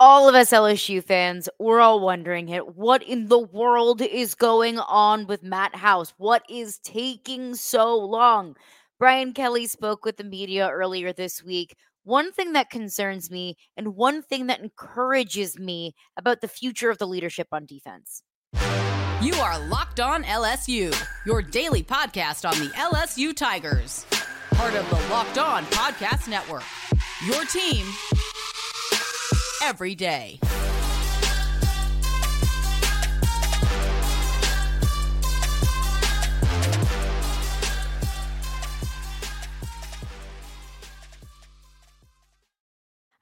all of us LSU fans, we're all wondering it. What in the world is going on with Matt House? What is taking so long? Brian Kelly spoke with the media earlier this week. One thing that concerns me and one thing that encourages me about the future of the leadership on defense. You are Locked On LSU, your daily podcast on the LSU Tigers, part of the Locked On Podcast Network. Your team every day.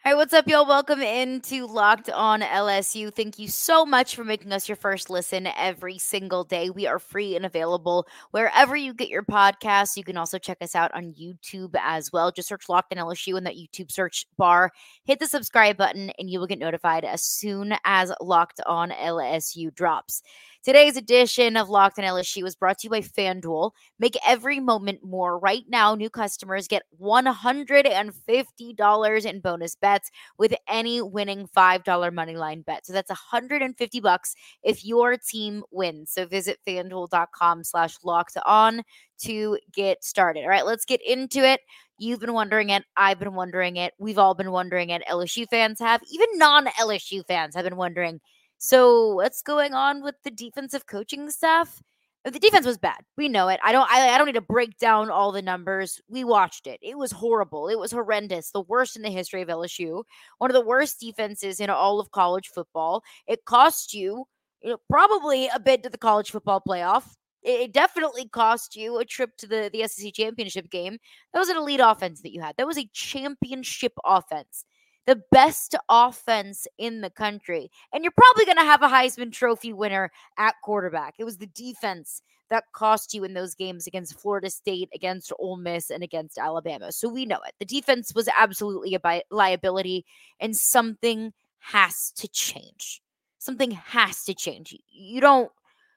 All right, what's up, y'all? Welcome into Locked On LSU. Thank you so much for making us your first listen every single day. We are free and available wherever you get your podcasts. You can also check us out on YouTube as well. Just search Locked On LSU in that YouTube search bar. Hit the subscribe button, and you will get notified as soon as Locked On LSU drops. Today's edition of Locked on LSU was brought to you by FanDuel. Make every moment more. Right now, new customers get $150 in bonus bets with any winning $5 money line bet. So that's 150 bucks if your team wins. So visit fanduel.com slash locked on to get started. All right, let's get into it. You've been wondering it. I've been wondering it. We've all been wondering it. LSU fans have. Even non LSU fans have been wondering so what's going on with the defensive coaching staff? The defense was bad. We know it. I don't I, I don't need to break down all the numbers. We watched it. It was horrible. It was horrendous. The worst in the history of LSU. One of the worst defenses in all of college football. It cost you, you know, probably a bid to the college football playoff. It definitely cost you a trip to the, the SEC championship game. That was an elite offense that you had. That was a championship offense the best offense in the country. And you're probably going to have a Heisman Trophy winner at quarterback. It was the defense that cost you in those games against Florida State, against Ole Miss, and against Alabama. So we know it. The defense was absolutely a bi- liability, and something has to change. Something has to change. You don't,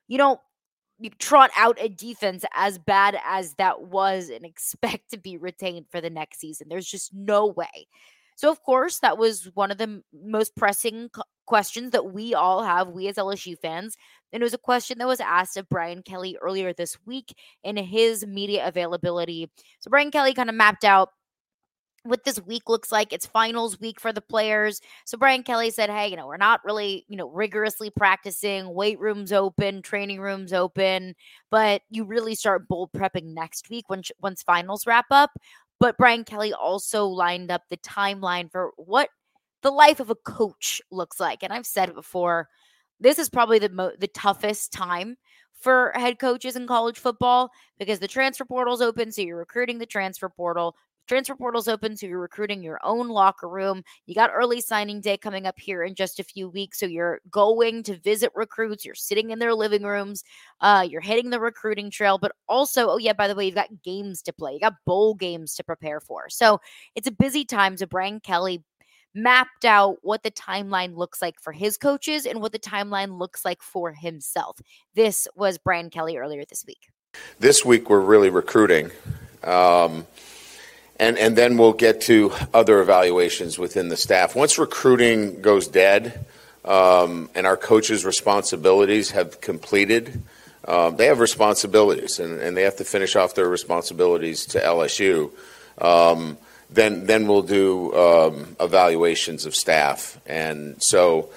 you don't you trot out a defense as bad as that was and expect to be retained for the next season. There's just no way. So, of course, that was one of the most pressing questions that we all have, we as LSU fans. And it was a question that was asked of Brian Kelly earlier this week in his media availability. So, Brian Kelly kind of mapped out what this week looks like. It's finals week for the players. So Brian Kelly said, "Hey, you know, we're not really, you know, rigorously practicing. Weight rooms open, training rooms open, but you really start bowl prepping next week when once finals wrap up. But Brian Kelly also lined up the timeline for what the life of a coach looks like. And I've said it before, this is probably the mo- the toughest time for head coaches in college football because the transfer portal's open, so you're recruiting the transfer portal. Transfer portal's open, so you're recruiting your own locker room. You got early signing day coming up here in just a few weeks, so you're going to visit recruits. You're sitting in their living rooms. Uh, you're hitting the recruiting trail, but also, oh yeah, by the way, you've got games to play. You got bowl games to prepare for. So it's a busy time. So Brian Kelly mapped out what the timeline looks like for his coaches and what the timeline looks like for himself. This was Brian Kelly earlier this week. This week we're really recruiting. Um, and, then we'll get to other evaluations within the staff. Once recruiting goes dead um, and our coaches' responsibilities have completed, um, they have responsibilities and, they have to finish off their responsibilities to LSU. Um, then, then we'll do evaluations of staff. And so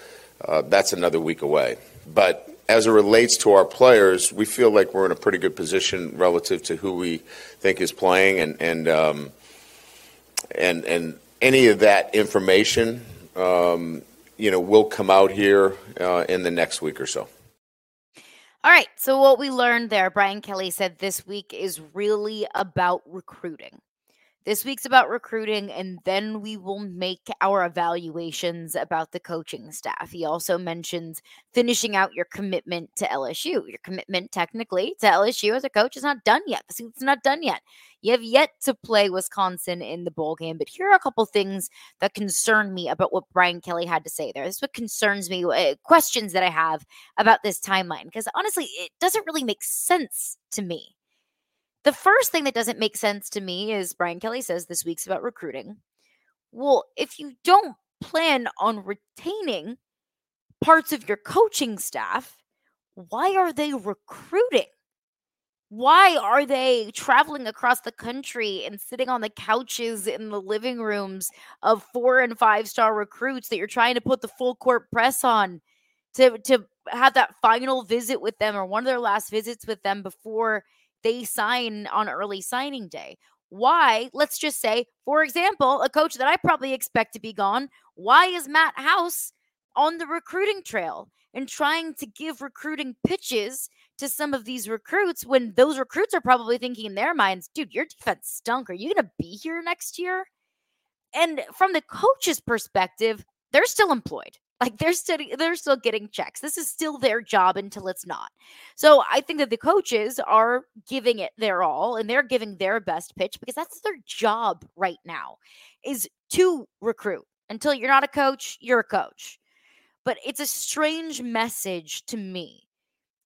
uh, that's another week away. But as it relates to our players, we feel like we're in a pretty good position relative to who we think is playing and, and and any of that information, um, you know, will come out here uh, in the next week or so. All right. So what we learned there, Brian Kelly said this week is really about recruiting. This week's about recruiting, and then we will make our evaluations about the coaching staff. He also mentions finishing out your commitment to LSU. Your commitment, technically, to LSU as a coach is not done yet. Season's not done yet. You have yet to play Wisconsin in the bowl game, but here are a couple things that concern me about what Brian Kelly had to say there. This is what concerns me, uh, questions that I have about this timeline, because honestly, it doesn't really make sense to me. The first thing that doesn't make sense to me is Brian Kelly says this week's about recruiting. Well, if you don't plan on retaining parts of your coaching staff, why are they recruiting? Why are they traveling across the country and sitting on the couches in the living rooms of four and five star recruits that you're trying to put the full court press on to, to have that final visit with them or one of their last visits with them before they sign on early signing day? Why, let's just say, for example, a coach that I probably expect to be gone, why is Matt House on the recruiting trail and trying to give recruiting pitches to some of these recruits when those recruits are probably thinking in their minds, dude, your defense stunk. Are you going to be here next year? And from the coach's perspective, they're still employed. Like they're still they're still getting checks. This is still their job until it's not. So I think that the coaches are giving it their all and they're giving their best pitch because that's their job right now is to recruit. Until you're not a coach, you're a coach. But it's a strange message to me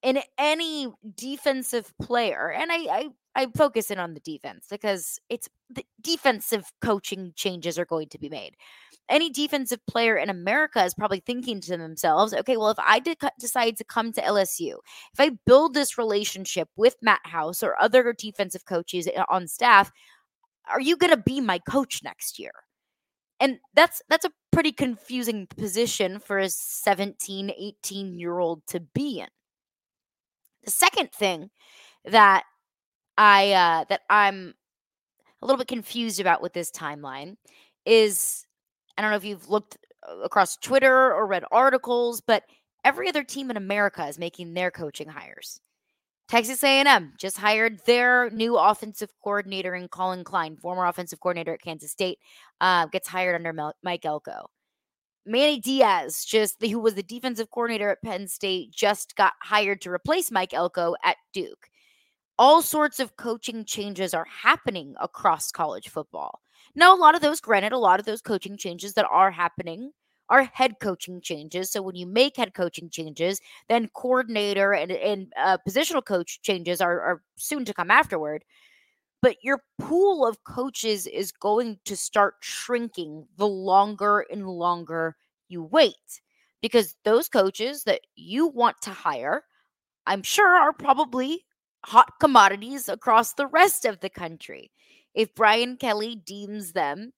in any defensive player, and I, I I focus in on the defense because it's the defensive coaching changes are going to be made. Any defensive player in America is probably thinking to themselves, okay, well, if I did decide to come to LSU, if I build this relationship with Matt House or other defensive coaches eh, on staff, are you going to be my coach next year? And that's that's a pretty confusing position for a 17, 18 year old to be in. The second thing that I uh, that I'm a little bit confused about with this timeline is I don't know if you've looked uh, across Twitter or read articles, but every other team in America is making their coaching hires. Texas A&M just hired their new offensive coordinator in Collin Klein, former offensive coordinator at Kansas State, uh, gets hired under Mike Elko. Manny Diaz, just who was the defensive coordinator at Penn State, just got hired to replace Mike Elko at Duke. All sorts of coaching changes are happening across college football. Now, a lot of those, granted, a lot of those coaching changes that are happening are head coaching changes. So when you make head coaching changes, then coordinator and, and uh, positional coach changes are, are soon to come afterward but your pool of coaches is going to start shrinking the longer and longer you wait because those coaches that you want to hire i'm sure are probably hot commodities across the rest of the country if brian kelly deems them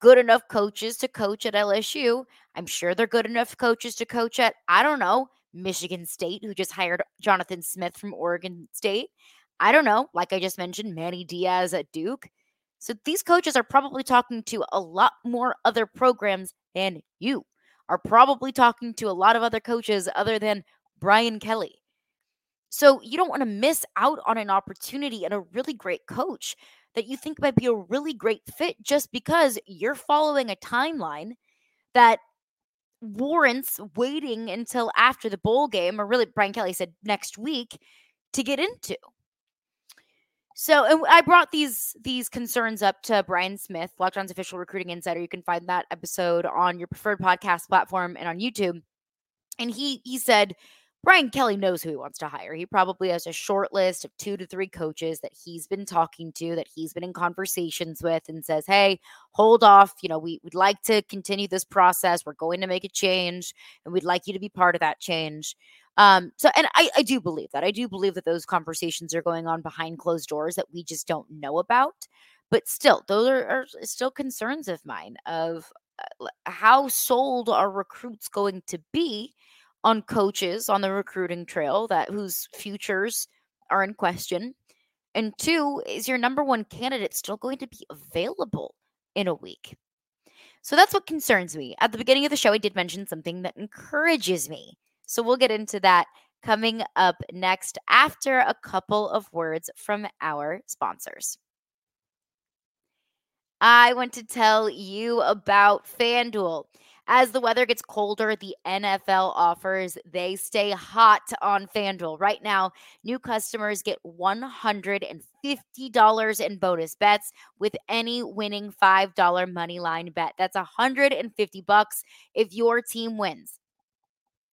good enough coaches to coach at lsu i'm sure they're good enough coaches to coach at i don't know michigan state who just hired jonathan smith from oregon state I don't know, like I just mentioned, Manny Diaz at Duke. So these coaches are probably talking to a lot more other programs than you are probably talking to a lot of other coaches other than Brian Kelly. So you don't want to miss out on an opportunity and a really great coach that you think might be a really great fit just because you're following a timeline that warrants waiting until after the bowl game, or really, Brian Kelly said next week to get into. So and I brought these these concerns up to Brian Smith, Locked On's official recruiting insider. You can find that episode on your preferred podcast platform and on YouTube. And he he said Brian Kelly knows who he wants to hire. He probably has a short list of two to three coaches that he's been talking to, that he's been in conversations with, and says, Hey, hold off. You know, we would like to continue this process. We're going to make a change, and we'd like you to be part of that change. Um, so, and I, I do believe that. I do believe that those conversations are going on behind closed doors that we just don't know about. But still, those are, are still concerns of mine of uh, how sold are recruits going to be on coaches on the recruiting trail that whose futures are in question. And two, is your number one candidate still going to be available in a week? So that's what concerns me. At the beginning of the show, I did mention something that encourages me. So we'll get into that coming up next after a couple of words from our sponsors. I want to tell you about FanDuel. As the weather gets colder, the NFL offers they stay hot on FanDuel. Right now, new customers get $150 in bonus bets with any winning $5 money line bet. That's 150 bucks if your team wins.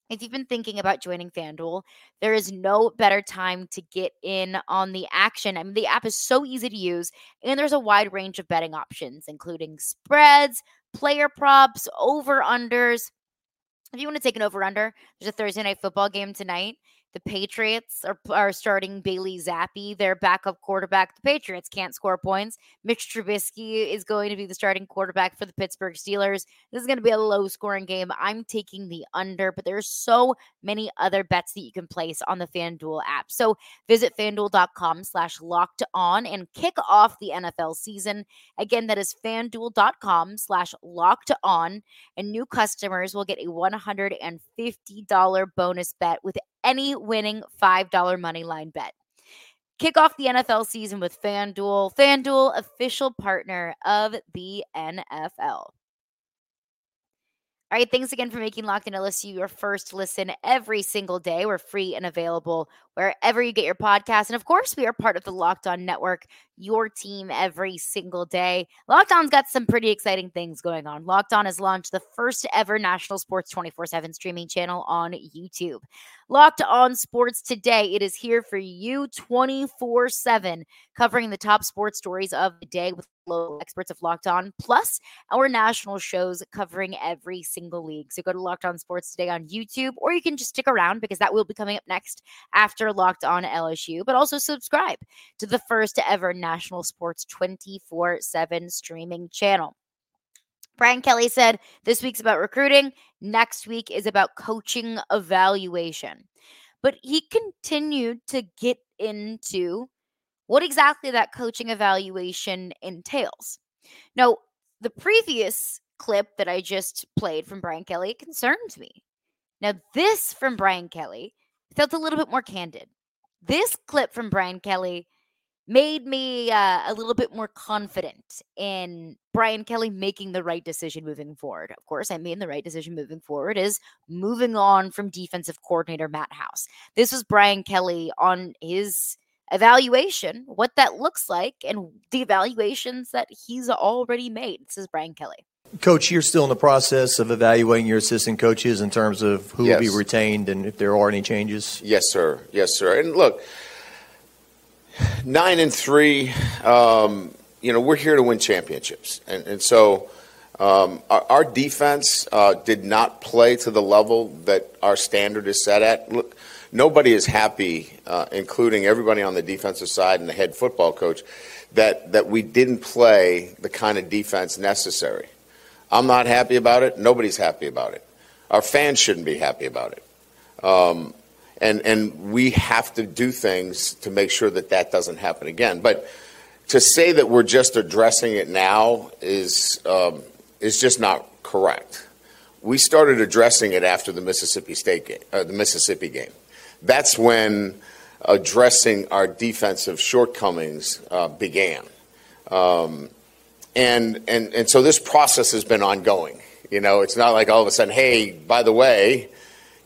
If you've been thinking about joining FanDuel, there is no better time to get in on the action. I mean, the app is so easy to use, and there's a wide range of betting options, including spreads, player props, over unders. If you want to take an over under, there's a Thursday night football game tonight. The Patriots are, are starting Bailey Zappe, their backup quarterback. The Patriots can't score points. Mitch Trubisky is going to be the starting quarterback for the Pittsburgh Steelers. This is going to be a low scoring game. I'm taking the under, but there's so many other bets that you can place on the FanDuel app. So visit fanduel.com slash locked on and kick off the NFL season. Again, that is fanduel.com slash locked on. And new customers will get a $150 bonus bet with any winning $5 money line bet. Kick off the NFL season with FanDuel, FanDuel, official partner of the NFL. All right, thanks again for making Locked In LSU your first listen every single day. We're free and available wherever you get your podcast. And of course, we are part of the Locked On Network, your team every single day. Locked On's got some pretty exciting things going on. Locked On has launched the first ever national sports 24 7 streaming channel on YouTube. Locked On Sports Today, it is here for you 24 7, covering the top sports stories of the day with local experts of Locked On, plus our national shows covering every single league. So go to Locked On Sports Today on YouTube, or you can just stick around because that will be coming up next after Locked On LSU. But also subscribe to the first ever national sports 24 7 streaming channel. Brian Kelly said this week's about recruiting, next week is about coaching evaluation. But he continued to get into what exactly that coaching evaluation entails. Now, the previous clip that I just played from Brian Kelly concerns me. Now, this from Brian Kelly felt a little bit more candid. This clip from Brian Kelly made me uh, a little bit more confident in Brian Kelly making the right decision moving forward. Of course, I mean the right decision moving forward is moving on from defensive coordinator Matt House. This was Brian Kelly on his evaluation, what that looks like, and the evaluations that he's already made. This is Brian Kelly. Coach, you're still in the process of evaluating your assistant coaches in terms of who yes. will be retained and if there are any changes. Yes, sir. Yes, sir. And look, nine and three. Um, you know, we're here to win championships, and, and so um, our, our, defense uh, did not play to the level that our standard is set at. Look, nobody is happy, uh, including everybody on the defensive side and the head football coach, that that we didn't play the kind of defense necessary. I'm not happy about it. Nobody's happy about it. Our fans shouldn't be happy about it. Um, and and we have to do things to make sure that that doesn't happen again. But to say that we're just addressing it now is um, is just not correct. We started addressing it after the Mississippi State game, uh, the Mississippi game. That's when addressing our defensive shortcomings uh, began. Um, and, and, and so this process has been ongoing. You know, it's not like all of a sudden, hey, by the way,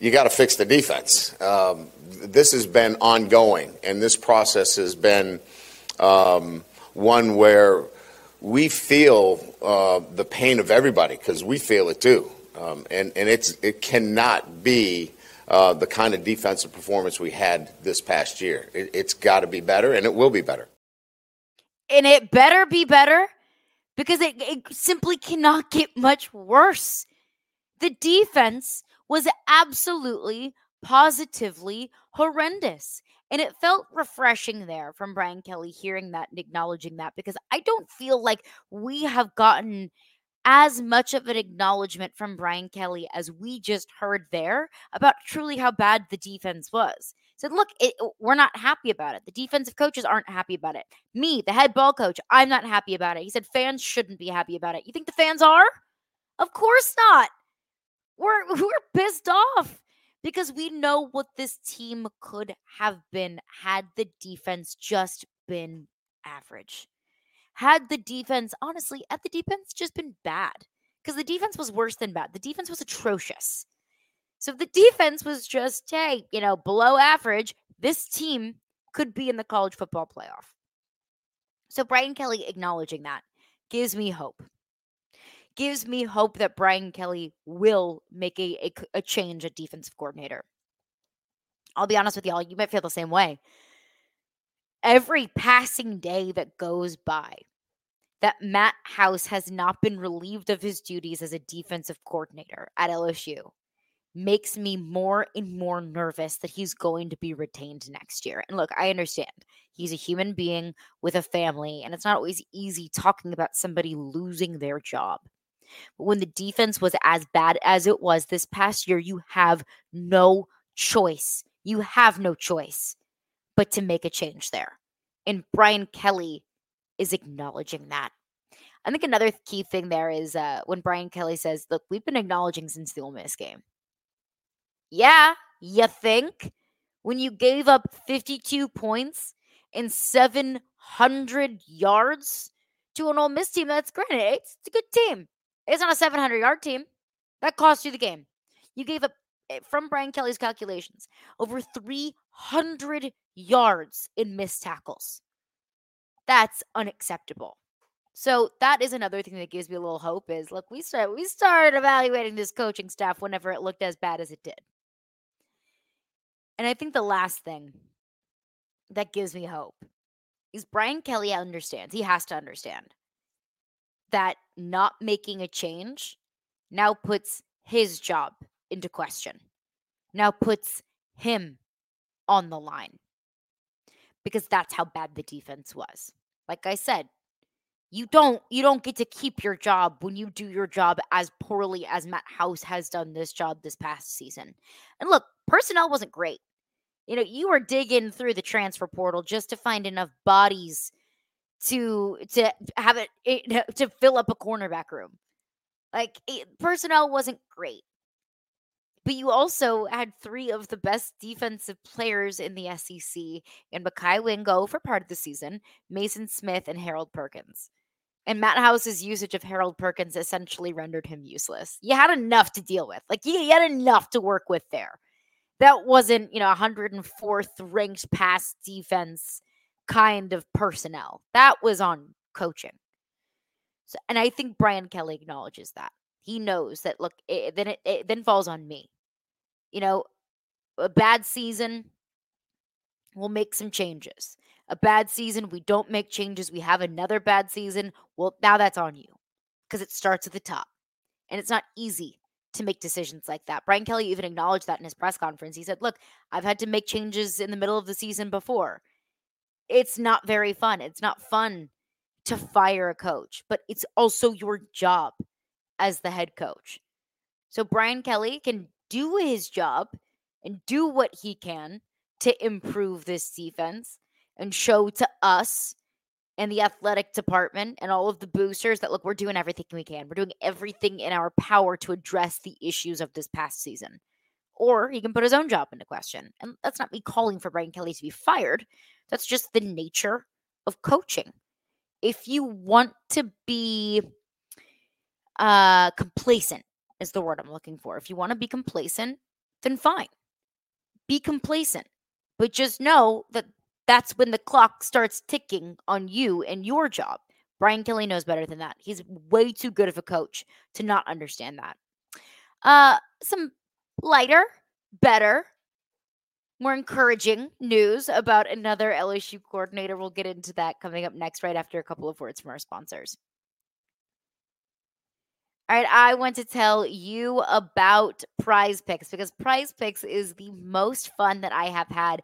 you got to fix the defense. Um, this has been ongoing, and this process has been um, one where we feel uh, the pain of everybody because we feel it too, um, and and it's it cannot be uh, the kind of defensive performance we had this past year. It, it's got to be better, and it will be better. And it better be better because it, it simply cannot get much worse. The defense was absolutely, positively horrendous. And it felt refreshing there from Brian Kelly hearing that and acknowledging that because I don't feel like we have gotten as much of an acknowledgement from Brian Kelly as we just heard there about truly how bad the defense was. Said, look, it, we're not happy about it. The defensive coaches aren't happy about it. Me, the head ball coach, I'm not happy about it. He said fans shouldn't be happy about it. You think the fans are? Of course not. We're we're pissed off because we know what this team could have been had the defense just been average. Had the defense, honestly, at the defense just been bad. Because the defense was worse than bad. The defense was atrocious. So if the defense was just, hey, you know, below average, this team could be in the college football playoff. So Brian Kelly acknowledging that gives me hope gives me hope that Brian Kelly will make a, a, a change at defensive coordinator. I'll be honest with y'all, you might feel the same way. Every passing day that goes by, that Matt House has not been relieved of his duties as a defensive coordinator at LSU makes me more and more nervous that he's going to be retained next year. And look, I understand he's a human being with a family, and it's not always easy talking about somebody losing their job. But when the defense was as bad as it was this past year, you have no choice. You have no choice but to make a change there. And Brian Kelly is acknowledging that. I think another key thing there is uh, when Brian Kelly says, Look, we've been acknowledging since the Ole Miss game. Yeah, you think? When you gave up 52 points and 700 yards to an Ole Miss team that's granted, it's a good team. It's not a 700 yard team. That cost you the game. You gave up, eh, from Brian Kelly's calculations, over 300 yards in missed tackles. That's unacceptable. So that is another thing that gives me a little hope is look, we start we started evaluating this coaching staff whenever it looked as bad as it did. And I think the last thing that gives me hope is Brian Kelly understands. He has to understand that not making a change now puts his job into question, now puts him on the line because that's how bad the defense was. Like I said, you don't you don't get to keep your job when you do your job as poorly as Matt House has done this job this past season. And look, personnel wasn't great. You know, you were digging through the transfer portal just to find enough bodies to to have it, to fill up a cornerback room. Like it, personnel wasn't great. But you also had three of the best defensive players in the SEC in Mekhi Wingo for part of the season, Maason Smith, and Harold Perkins. And Matt House's usage of Harold Perkins essentially rendered him useless. You had enough to deal with. Like you, you had enough to work with there. That wasn't, you know, 104th ranked pass defense kind of personnel. That was on coaching. So, and I think Brian Kelly acknowledges that. He knows that, look, it, then it, it then falls on me. You know, a bad season, we'll make some changes. A bad season, we don't make changes. We have another bad season. Well, now that's on you because it starts at the top. And it's not easy to make decisions like that. Brian Kelly even acknowledged that in his press conference. He said, Look, I've had to make changes in the middle of the season before it's not very fun. It's not fun to fire a coach, but it's also your job as the head coach. So Brian Kelly can do his job and do what he can to improve this defense and show to us and the athletic department and all of the boosters that look, we're doing everything we can. We're doing everything in our power to address the issues of this past season. Or he can put his own job into question. And that's not me calling for Brian Kelly to be fired. That's just the nature of coaching. If you want to be uh, complacent, is the word I'm looking for. If you want to be complacent, then fine. Be complacent. But just know that that's when the clock starts ticking on you and your job. Brian Kelly knows better than that. He's way too good of a coach to not understand that. Uh, some lighter, better more encouraging news about another LSU coordinator. We'll get into that coming up next, right after a couple of words from our sponsors. All right, I want to tell you about Prize Picks because Prize Picks is the most fun that I have had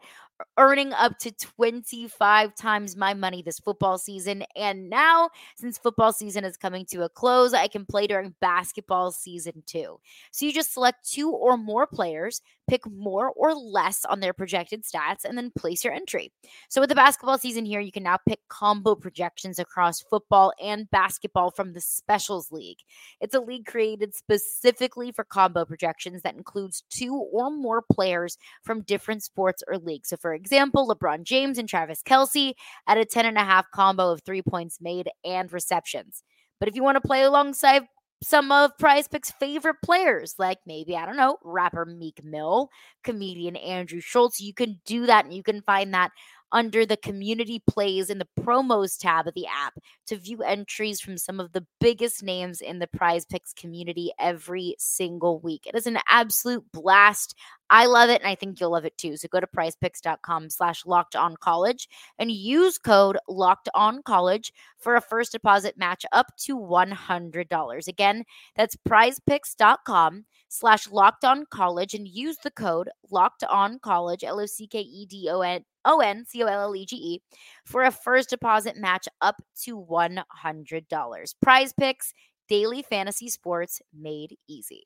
earning up to 25 times my money this football season. And now, since football season is coming to a close, I can play during basketball season too. So you just select two or more players, pick more or less on their projected stats, and then place your entry. So with the basketball season here, you can now pick combo projections across football and basketball from the Specials League. It's a league created specifically for combo projections that includes two or more players from different sports or leagues. So for example, LeBron James and Travis Kelce at a 10 and a half combo of three points made and receptions. But if you want to play alongside some of Prize Picks' favorite players, like maybe, I don't know, rapper Meek Mill, comedian Andrew Schulz. You can do that and you can find that under the community plays in the promos tab of the app to view entries from some of the biggest names in the prize picks community every single week. It is an absolute blast. I love it and I think you'll love it too. So go to prizepicks.com slash locked on college and use code locked on college for a first deposit match up to $100. Again, that's prizepicks.com slash locked on college and use the code locked on college, L O C K E D O N O N C O L L E G E, for a first deposit match up to $100. Prize picks, daily fantasy sports made easy.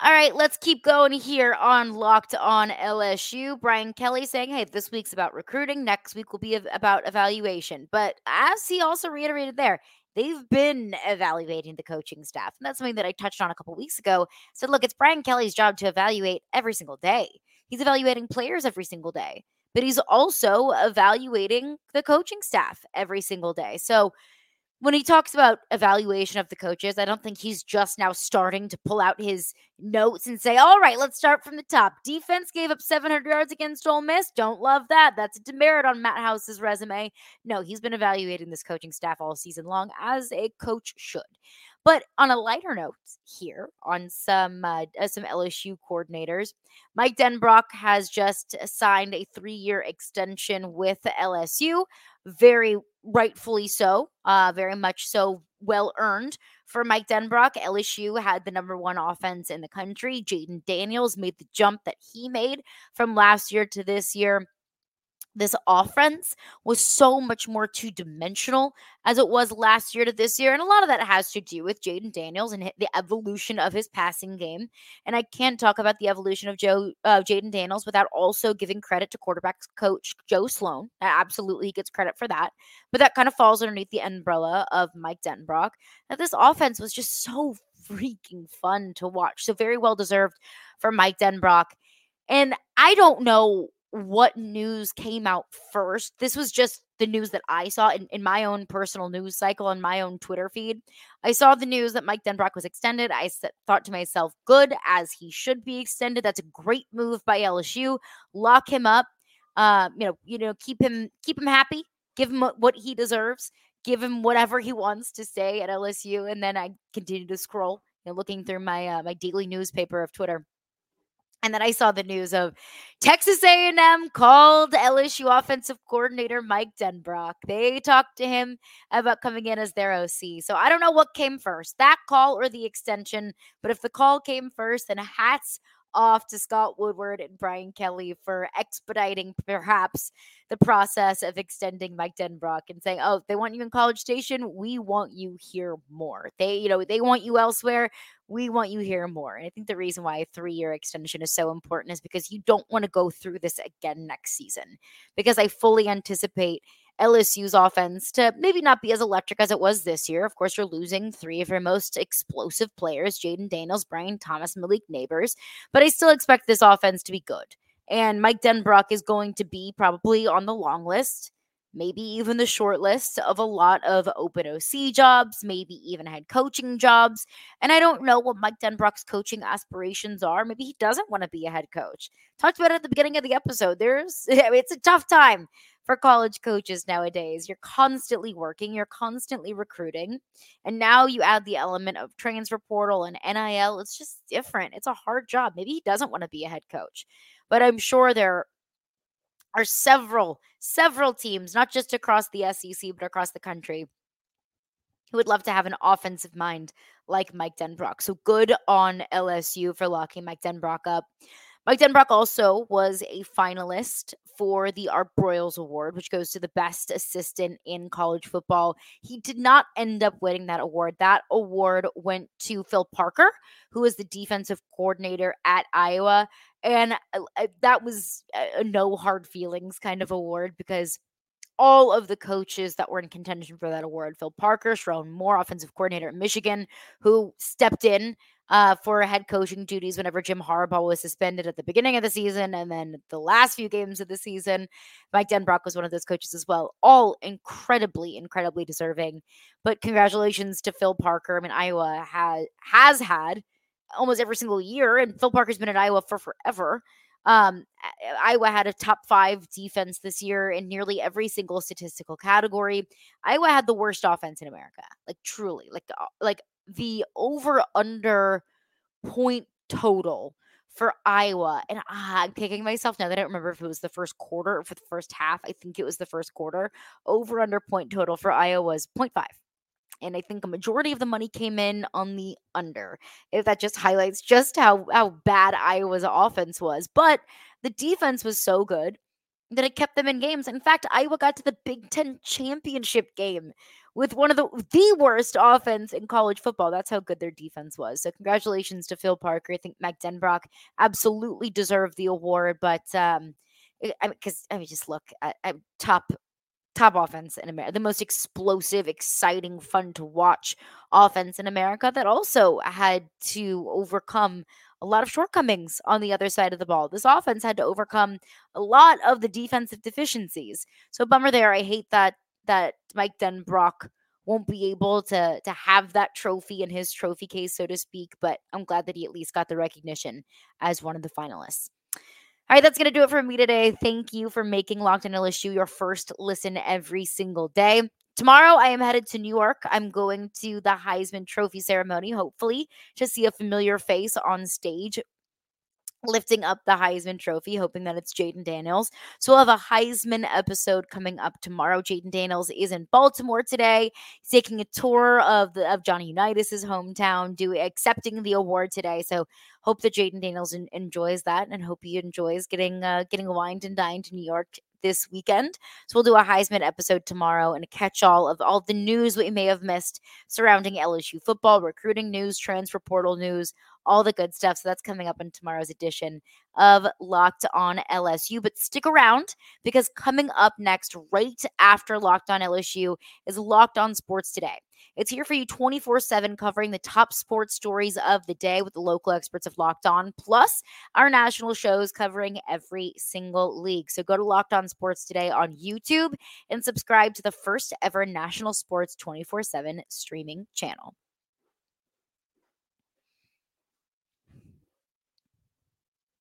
All right, let's keep going here on Locked On LSU. Brian Kelly saying, hey, this week's about recruiting. Next week will be about evaluation. But as he also reiterated there, they've been evaluating the coaching staff. And that's something that I touched on a couple weeks ago. Said, look, it's Brian Kelly's job to evaluate every single day. He's evaluating players every single day, but he's also evaluating the coaching staff every single day. So when he talks about evaluation of the coaches, I don't think he's just now starting to pull out his notes and say, all right, let's start from the top. Defense gave up 700 yards against Ole Miss. Don't love that. That's a demerit on Matt House's resume. No, he's been evaluating this coaching staff all season long, as a coach should. But on a lighter note here, on some uh, uh some LSU coordinators, Mike Denbrock has just signed a three-year extension with LSU. Very rightfully so, uh, very much so, well earned for Mike Denbrock. LSU had the number one offense in the country. Jayden Daniels made the jump that he made from last year to this year this offense was so much more two dimensional as it was last year to this year. And a lot of that has to do with Jayden Daniels and the evolution of his passing game. And I can't talk about the evolution of Joe uh, Jayden Daniels without also giving credit to quarterbacks coach Joe Sloan. Absolutely, he gets credit for that. But that kind of falls underneath the umbrella of Mike Denbrock. That this offense was just so freaking fun to watch. So very well deserved for Mike Denbrock. And I don't know what news came out first. This was just the news that I saw in, in my own personal news cycle on my own Twitter feed. I saw the news that Mike Denbrock was extended. I thought to myself, good, as he should be extended. That's a great move by LSU. Lock him up. Uh, you know, you know, keep him keep him happy. Give him what he deserves. Give him whatever he wants to say at LSU. And then I continue to scroll, you know, looking through my uh, my daily newspaper of Twitter and then I saw the news of Texas A&M called LSU offensive coordinator Mike Denbrock. They talked to him about coming in as their OC. So I don't know what came first, that call or the extension. But if the call came first, then hats off to Scott Woodward and Brian Kelly for expediting perhaps the process of extending Mike Denbrock and saying, "Oh, they want you in College Station. We want you here more. They, you know, they want you elsewhere. We want you here more." And I think the reason why a three-year extension is so important is because you don't want to go through this again next season. Because I fully anticipate LSU's offense to maybe not be as electric as it was this year. Of course, you're losing three of your most explosive players Jayden Daniels, Brian Thomas, Malik Nabers, but I still expect this offense to be good. And Mike Denbrock is going to be probably on the long list, maybe even the short list of a lot of open OC jobs, maybe even head coaching jobs. And I don't know what Mike Denbrock's coaching aspirations are. Maybe he doesn't want to be a head coach. Talked about it at the beginning of the episode. There's it's a tough time for college coaches nowadays. You're constantly working, you're constantly recruiting. And now you add the element of transfer portal and NIL. It's just different. It's a hard job. Maybe he doesn't want to be a head coach, but I'm sure there are several, several teams, not just across the SEC, but across the country, who would love to have an offensive mind like Mike Denbrock. So good on LSU for locking Mike Denbrock up. Mike Denbrock also was a finalist for the Art Broyles Award, which goes to the best assistant in college football. He did not end up winning that award. That award went to Phil Parker, who is the defensive coordinator at Iowa. And uh, uh, that was a no hard feelings kind of award because all of the coaches that were in contention for that award Phil Parker, Sherrone Moore, offensive coordinator at Michigan, who stepped in uh, for head coaching duties whenever Jim Harbaugh was suspended at the beginning of the season. And then the last few games of the season, Mike Denbrock was one of those coaches as well. All incredibly, incredibly deserving. But congratulations to Phil Parker. I mean, Iowa has, has had almost every single year, and Phil Parker's been at Iowa for forever. Um, Iowa had a top five defense this year in nearly every single statistical category. Iowa had the worst offense in America, like truly, like uh, like the over under point total for Iowa. And I'm kicking myself now that I don't remember if it was the first quarter or for the first half. I think it was the first quarter. Over under point total for Iowa was 0.5. And I think a majority of the money came in on the under. If that just highlights just how, how bad Iowa's offense was. But the defense was so good that it kept them in games. In fact, Iowa got to the Big Ten championship game with one of the the worst offense in college football. That's how good their defense was. So congratulations to Phil Parker. I think Mike Denbrock absolutely deserved the award, but um, I mean, because I mean, just look at, at top top offense in America, the most explosive, exciting, fun to watch offense in America that also had to overcome a lot of shortcomings on the other side of the ball. This offense had to overcome a lot of the defensive deficiencies. So bummer there. I hate that that Mike Denbrock won't be able to to have that trophy in his trophy case, so to speak. But I'm glad that he at least got the recognition as one of the finalists. All right, that's going to do it for me today. Thank you for making Locked On LSU your first listen every single day. Tomorrow, I am headed to New York. I'm going to the Heisman Trophy ceremony, hopefully, to see a familiar face on stage lifting up the Heisman Trophy, hoping that it's Jayden Daniels. So we'll have a Heisman episode coming up tomorrow. Jayden Daniels is in Baltimore today. He's taking a tour of the, of Johnny Unitas's hometown, doing accepting the award today. So hope that Jayden Daniels in, enjoys that, and hope he enjoys getting uh, getting wined and dined to New York this weekend. So we'll do a Heisman episode tomorrow and a catch all of all the news we may have missed surrounding LSU football, recruiting news, transfer portal news, all the good stuff. So that's coming up in tomorrow's edition of Locked On LSU. But stick around because coming up next, right after Locked On LSU, is Locked On Sports Today. It's here for you 24 7, covering the top sports stories of the day with the local experts of Locked On, plus our national shows covering every single league. So go to Locked On Sports today on YouTube and subscribe to the first ever national sports 24 7 streaming channel.